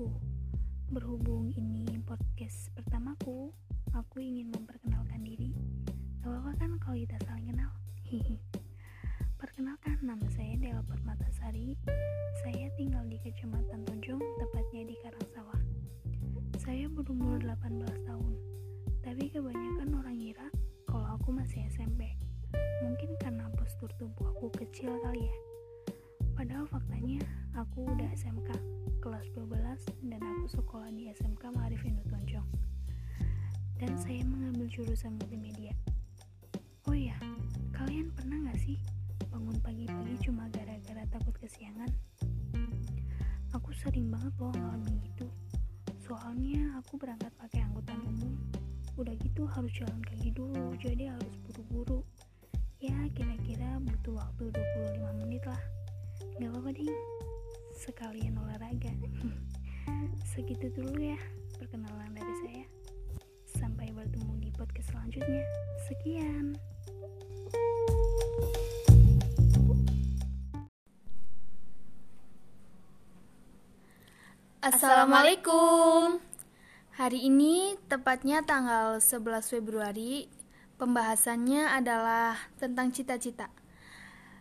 aku. Berhubung ini podcast pertamaku, aku ingin memperkenalkan diri. Apa-apa kan kalau kita saling kenal? Hihi. Perkenalkan, nama saya Dela Permatasari. Saya tinggal di Kecamatan Tonjong, tepatnya di Karangsawah. Saya berumur 18 tahun, tapi kebanyakan orang ngira kalau aku masih SMP. Mungkin karena postur tubuh aku kecil kali ya. Padahal faktanya aku udah SMK kelas 12 dan aku sekolah di SMK Ma'arif Indo Tonjong. Dan saya mengambil jurusan multimedia. Oh iya, kalian pernah gak sih bangun pagi-pagi cuma gara-gara takut kesiangan? Aku sering banget loh ngalamin itu. Soalnya aku berangkat pakai angkutan umum. Udah gitu harus jalan kaki dulu, jadi harus buru-buru. Ya kira-kira butuh waktu 25 menit lah. Gak apa-apa ding, sekalian olahraga. Segitu dulu ya perkenalan dari saya. Sampai bertemu di podcast selanjutnya. Sekian. Assalamualaikum. Hari ini tepatnya tanggal 11 Februari. Pembahasannya adalah tentang cita-cita.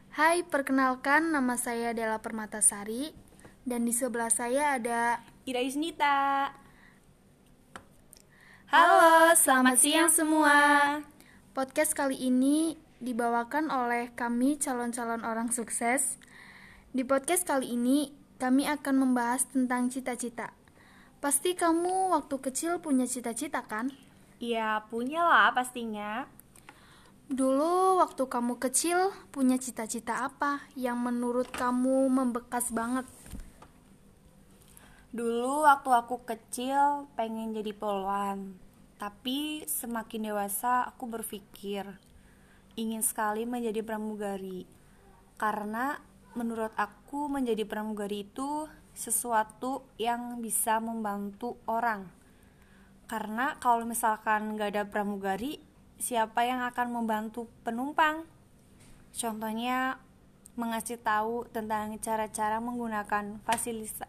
Hai, perkenalkan nama saya Dela Permatasari dan di sebelah saya ada Ira Isnita. Halo, selamat siang semua. Podcast kali ini dibawakan oleh kami calon-calon orang sukses. Di podcast kali ini kami akan membahas tentang cita-cita. Pasti kamu waktu kecil punya cita-cita kan? Ya, punya lah pastinya. Dulu waktu kamu kecil punya cita-cita apa yang menurut kamu membekas banget? Dulu waktu aku kecil pengen jadi poluan. Tapi semakin dewasa aku berpikir ingin sekali menjadi pramugari. Karena menurut aku menjadi pramugari itu sesuatu yang bisa membantu orang. Karena kalau misalkan nggak ada pramugari, siapa yang akan membantu penumpang? Contohnya mengasih tahu tentang cara-cara menggunakan fasilitas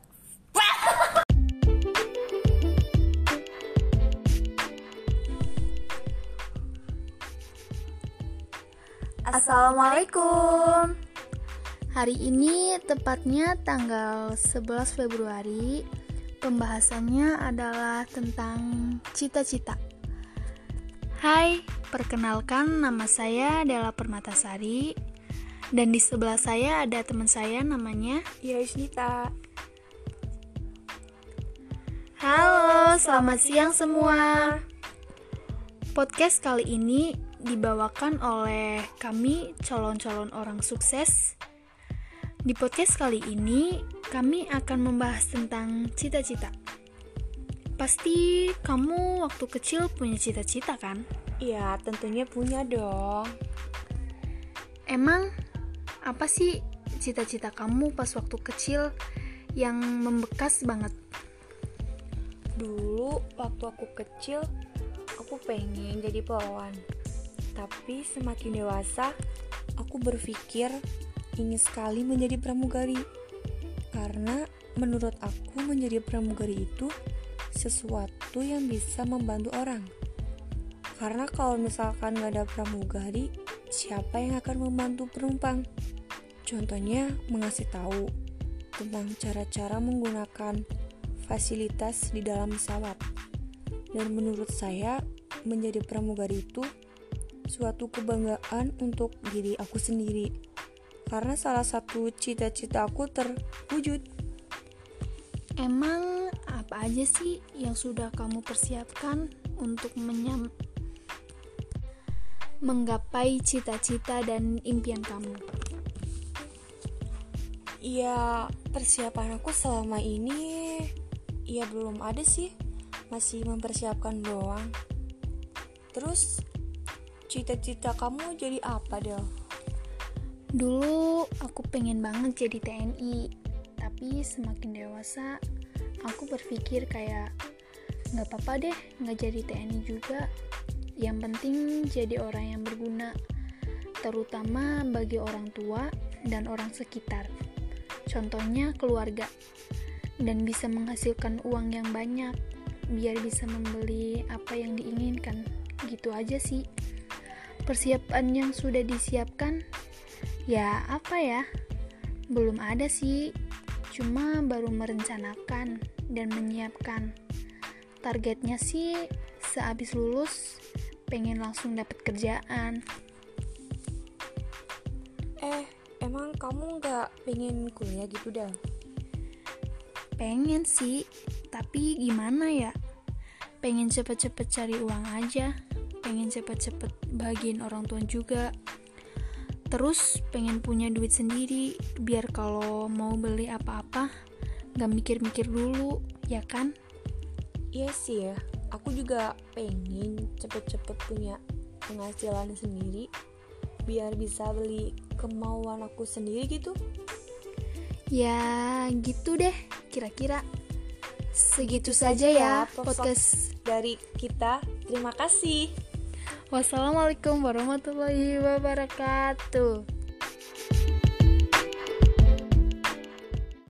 Assalamualaikum. Hari ini tepatnya tanggal 11 Februari. Pembahasannya adalah tentang cita-cita. Hai, perkenalkan nama saya Dela Permatasari dan di sebelah saya ada teman saya namanya Isnita. Halo, selamat siang semua. Podcast kali ini dibawakan oleh kami calon-calon orang sukses. Di podcast kali ini, kami akan membahas tentang cita-cita. Pasti kamu waktu kecil punya cita-cita kan? Iya, tentunya punya dong. Emang apa sih cita-cita kamu pas waktu kecil yang membekas banget? Dulu waktu aku kecil, aku pengen jadi poluan. Tapi semakin dewasa, aku berpikir ingin sekali menjadi pramugari. Karena menurut aku menjadi pramugari itu sesuatu yang bisa membantu orang. Karena kalau misalkan nggak ada pramugari, siapa yang akan membantu penumpang? Contohnya mengasih tahu tentang cara-cara menggunakan fasilitas di dalam pesawat. Dan menurut saya, menjadi pramugari itu suatu kebanggaan untuk diri aku sendiri. Karena salah satu cita-cita aku terwujud. Emang apa aja sih yang sudah kamu persiapkan untuk menyam menggapai cita-cita dan impian kamu? Ya, persiapan aku selama ini ya belum ada sih. Masih mempersiapkan doang. Terus cita-cita kamu jadi apa, Del? Dulu aku pengen banget jadi TNI, tapi semakin dewasa aku berpikir kayak nggak apa-apa deh nggak jadi TNI juga. Yang penting jadi orang yang berguna, terutama bagi orang tua dan orang sekitar. Contohnya keluarga. dan bisa menghasilkan uang yang banyak biar bisa membeli apa yang diinginkan. Gitu aja sih. Persiapan yang sudah disiapkan ya apa ya? Belum ada sih. Cuma baru merencanakan dan menyiapkan. Targetnya sih sehabis lulus pengen langsung dapat kerjaan. Eh, emang kamu nggak pengen kuliah gitu dah? Pengen sih, tapi gimana ya? Pengen cepet-cepet cari uang aja, pengen cepet-cepet bagiin orang tua juga. Terus pengen punya duit sendiri, biar kalau mau beli apa-apa, gak mikir-mikir dulu, ya kan? Iya sih ya, aku juga pengen cepet-cepet punya penghasilan sendiri biar bisa beli kemauan aku sendiri gitu. Ya gitu deh kira-kira. Segitu saja ya podcast. dari kita. Terima kasih. Wassalamualaikum warahmatullahi wabarakatuh